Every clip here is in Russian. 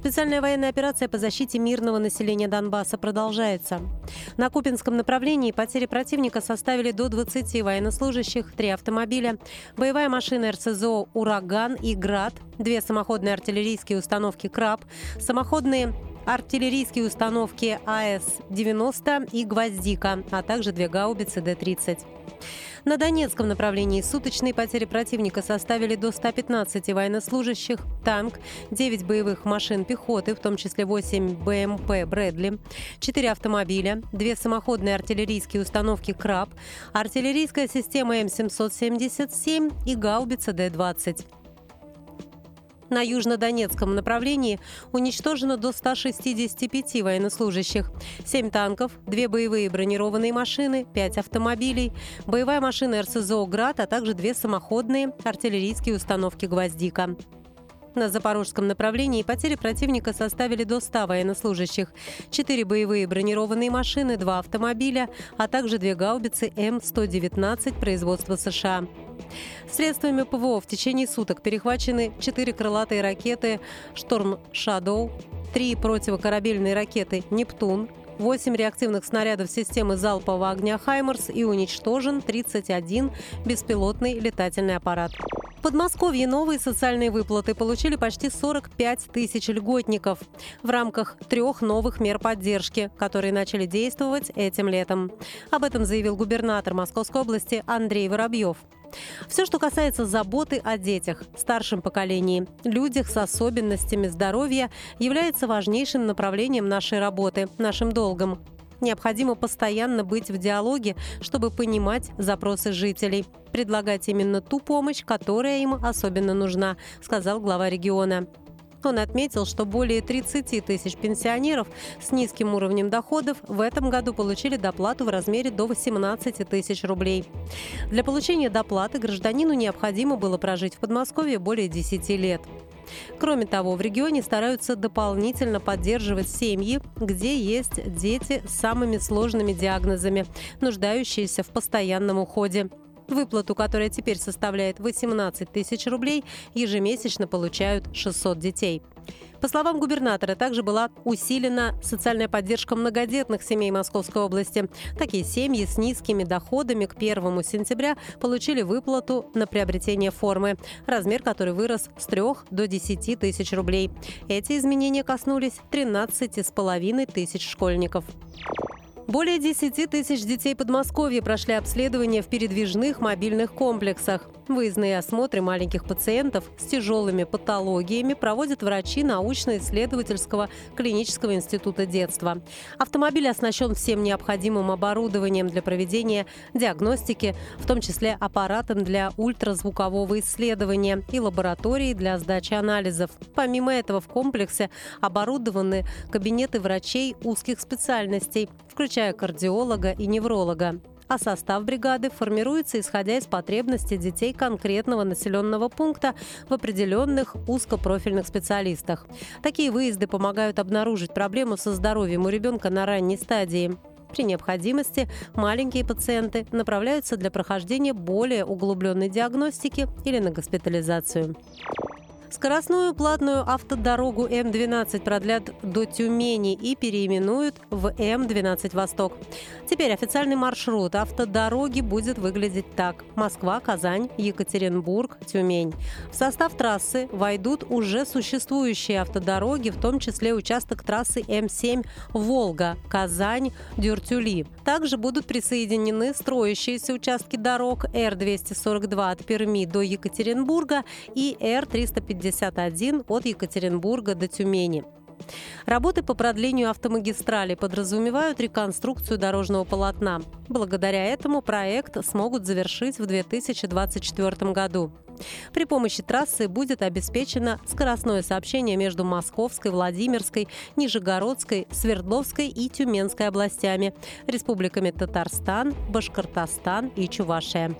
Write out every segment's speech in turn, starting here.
Специальная военная операция по защите мирного населения Донбасса продолжается. На Купинском направлении потери противника составили до 20 военнослужащих, три автомобиля, боевая машина РСЗО «Ураган» и «Град», две самоходные артиллерийские установки «Краб», самоходные артиллерийские установки АС-90 и «Гвоздика», а также две гаубицы Д-30. На Донецком направлении суточные потери противника составили до 115 военнослужащих, танк, 9 боевых машин пехоты, в том числе 8 БМП «Брэдли», 4 автомобиля, 2 самоходные артиллерийские установки «Краб», артиллерийская система М777 и гаубица Д-20 на южнодонецком направлении уничтожено до 165 военнослужащих, 7 танков, 2 боевые бронированные машины, 5 автомобилей, боевая машина РСЗО «Град», а также 2 самоходные артиллерийские установки «Гвоздика». На запорожском направлении потери противника составили до 100 военнослужащих, 4 боевые бронированные машины, 2 автомобиля, а также 2 гаубицы М-119 производства США. Средствами ПВО в течение суток перехвачены 4 крылатые ракеты «Шторм Шадоу», 3 противокорабельные ракеты «Нептун», 8 реактивных снарядов системы залпового огня «Хаймерс» и уничтожен 31 беспилотный летательный аппарат. В Подмосковье новые социальные выплаты получили почти 45 тысяч льготников в рамках трех новых мер поддержки, которые начали действовать этим летом. Об этом заявил губернатор Московской области Андрей Воробьев. Все, что касается заботы о детях, старшем поколении, людях с особенностями здоровья, является важнейшим направлением нашей работы, нашим долгом. Необходимо постоянно быть в диалоге, чтобы понимать запросы жителей, предлагать именно ту помощь, которая им особенно нужна, сказал глава региона. Он отметил, что более 30 тысяч пенсионеров с низким уровнем доходов в этом году получили доплату в размере до 18 тысяч рублей. Для получения доплаты гражданину необходимо было прожить в Подмосковье более 10 лет. Кроме того, в регионе стараются дополнительно поддерживать семьи, где есть дети с самыми сложными диагнозами, нуждающиеся в постоянном уходе. Выплату, которая теперь составляет 18 тысяч рублей, ежемесячно получают 600 детей. По словам губернатора, также была усилена социальная поддержка многодетных семей Московской области. Такие семьи с низкими доходами к 1 сентября получили выплату на приобретение формы, размер которой вырос с 3 до 10 тысяч рублей. Эти изменения коснулись 13,5 тысяч школьников. Более 10 тысяч детей Подмосковья прошли обследование в передвижных мобильных комплексах. Выездные осмотры маленьких пациентов с тяжелыми патологиями проводят врачи научно-исследовательского клинического института детства. Автомобиль оснащен всем необходимым оборудованием для проведения диагностики, в том числе аппаратом для ультразвукового исследования и лабораторией для сдачи анализов. Помимо этого в комплексе оборудованы кабинеты врачей узких специальностей, включая кардиолога и невролога а состав бригады формируется исходя из потребностей детей конкретного населенного пункта в определенных узкопрофильных специалистах. Такие выезды помогают обнаружить проблему со здоровьем у ребенка на ранней стадии. При необходимости маленькие пациенты направляются для прохождения более углубленной диагностики или на госпитализацию. Скоростную платную автодорогу М12 продлят до Тюмени и переименуют в М12 Восток. Теперь официальный маршрут автодороги будет выглядеть так. Москва, Казань, Екатеринбург, Тюмень. В состав трассы войдут уже существующие автодороги, в том числе участок трассы М7 Волга, Казань, Дюртюли. Также будут присоединены строящиеся участки дорог Р-242 от Перми до Екатеринбурга и Р-350 51 от Екатеринбурга до Тюмени. Работы по продлению автомагистрали подразумевают реконструкцию дорожного полотна. Благодаря этому проект смогут завершить в 2024 году. При помощи трассы будет обеспечено скоростное сообщение между Московской, Владимирской, Нижегородской, Свердловской и Тюменской областями, республиками Татарстан, Башкортостан и Чувашия.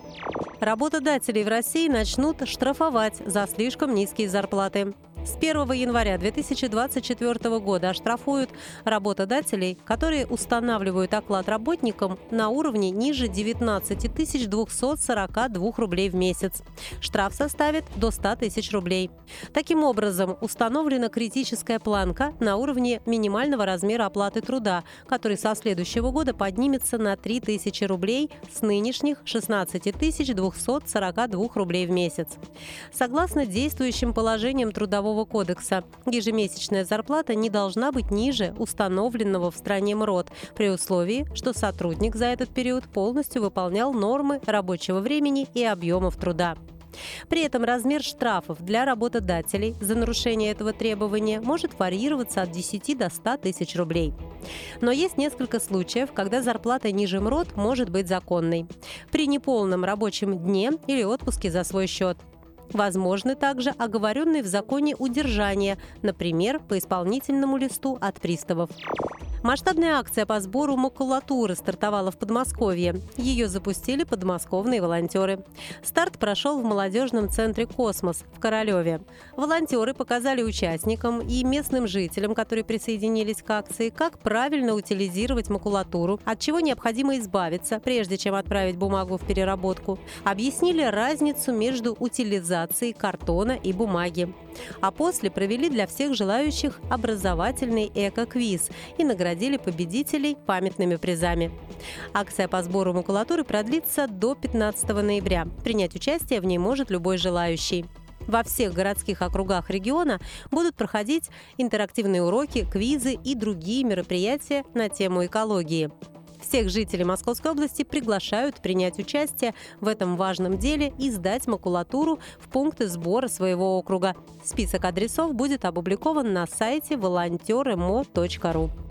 Работодателей в России начнут штрафовать за слишком низкие зарплаты. С 1 января 2024 года оштрафуют работодателей, которые устанавливают оклад работникам на уровне ниже 19 242 рублей в месяц. Штраф составит до 100 тысяч рублей. Таким образом, установлена критическая планка на уровне минимального размера оплаты труда, который со следующего года поднимется на 3 тысячи рублей с нынешних 16 242 рублей в месяц. Согласно действующим положениям трудового Трудового кодекса. Ежемесячная зарплата не должна быть ниже установленного в стране МРОД, при условии, что сотрудник за этот период полностью выполнял нормы рабочего времени и объемов труда. При этом размер штрафов для работодателей за нарушение этого требования может варьироваться от 10 до 100 тысяч рублей. Но есть несколько случаев, когда зарплата ниже МРОД может быть законной. При неполном рабочем дне или отпуске за свой счет – Возможны также оговоренные в законе удержания, например, по исполнительному листу от приставов. Масштабная акция по сбору макулатуры стартовала в Подмосковье. Ее запустили подмосковные волонтеры. Старт прошел в молодежном центре «Космос» в Королеве. Волонтеры показали участникам и местным жителям, которые присоединились к акции, как правильно утилизировать макулатуру, от чего необходимо избавиться, прежде чем отправить бумагу в переработку. Объяснили разницу между утилизацией картона и бумаги. А после провели для всех желающих образовательный эко-квиз и наградили наградили победителей памятными призами. Акция по сбору макулатуры продлится до 15 ноября. Принять участие в ней может любой желающий. Во всех городских округах региона будут проходить интерактивные уроки, квизы и другие мероприятия на тему экологии. Всех жителей Московской области приглашают принять участие в этом важном деле и сдать макулатуру в пункты сбора своего округа. Список адресов будет опубликован на сайте волонтеры.мо.ру.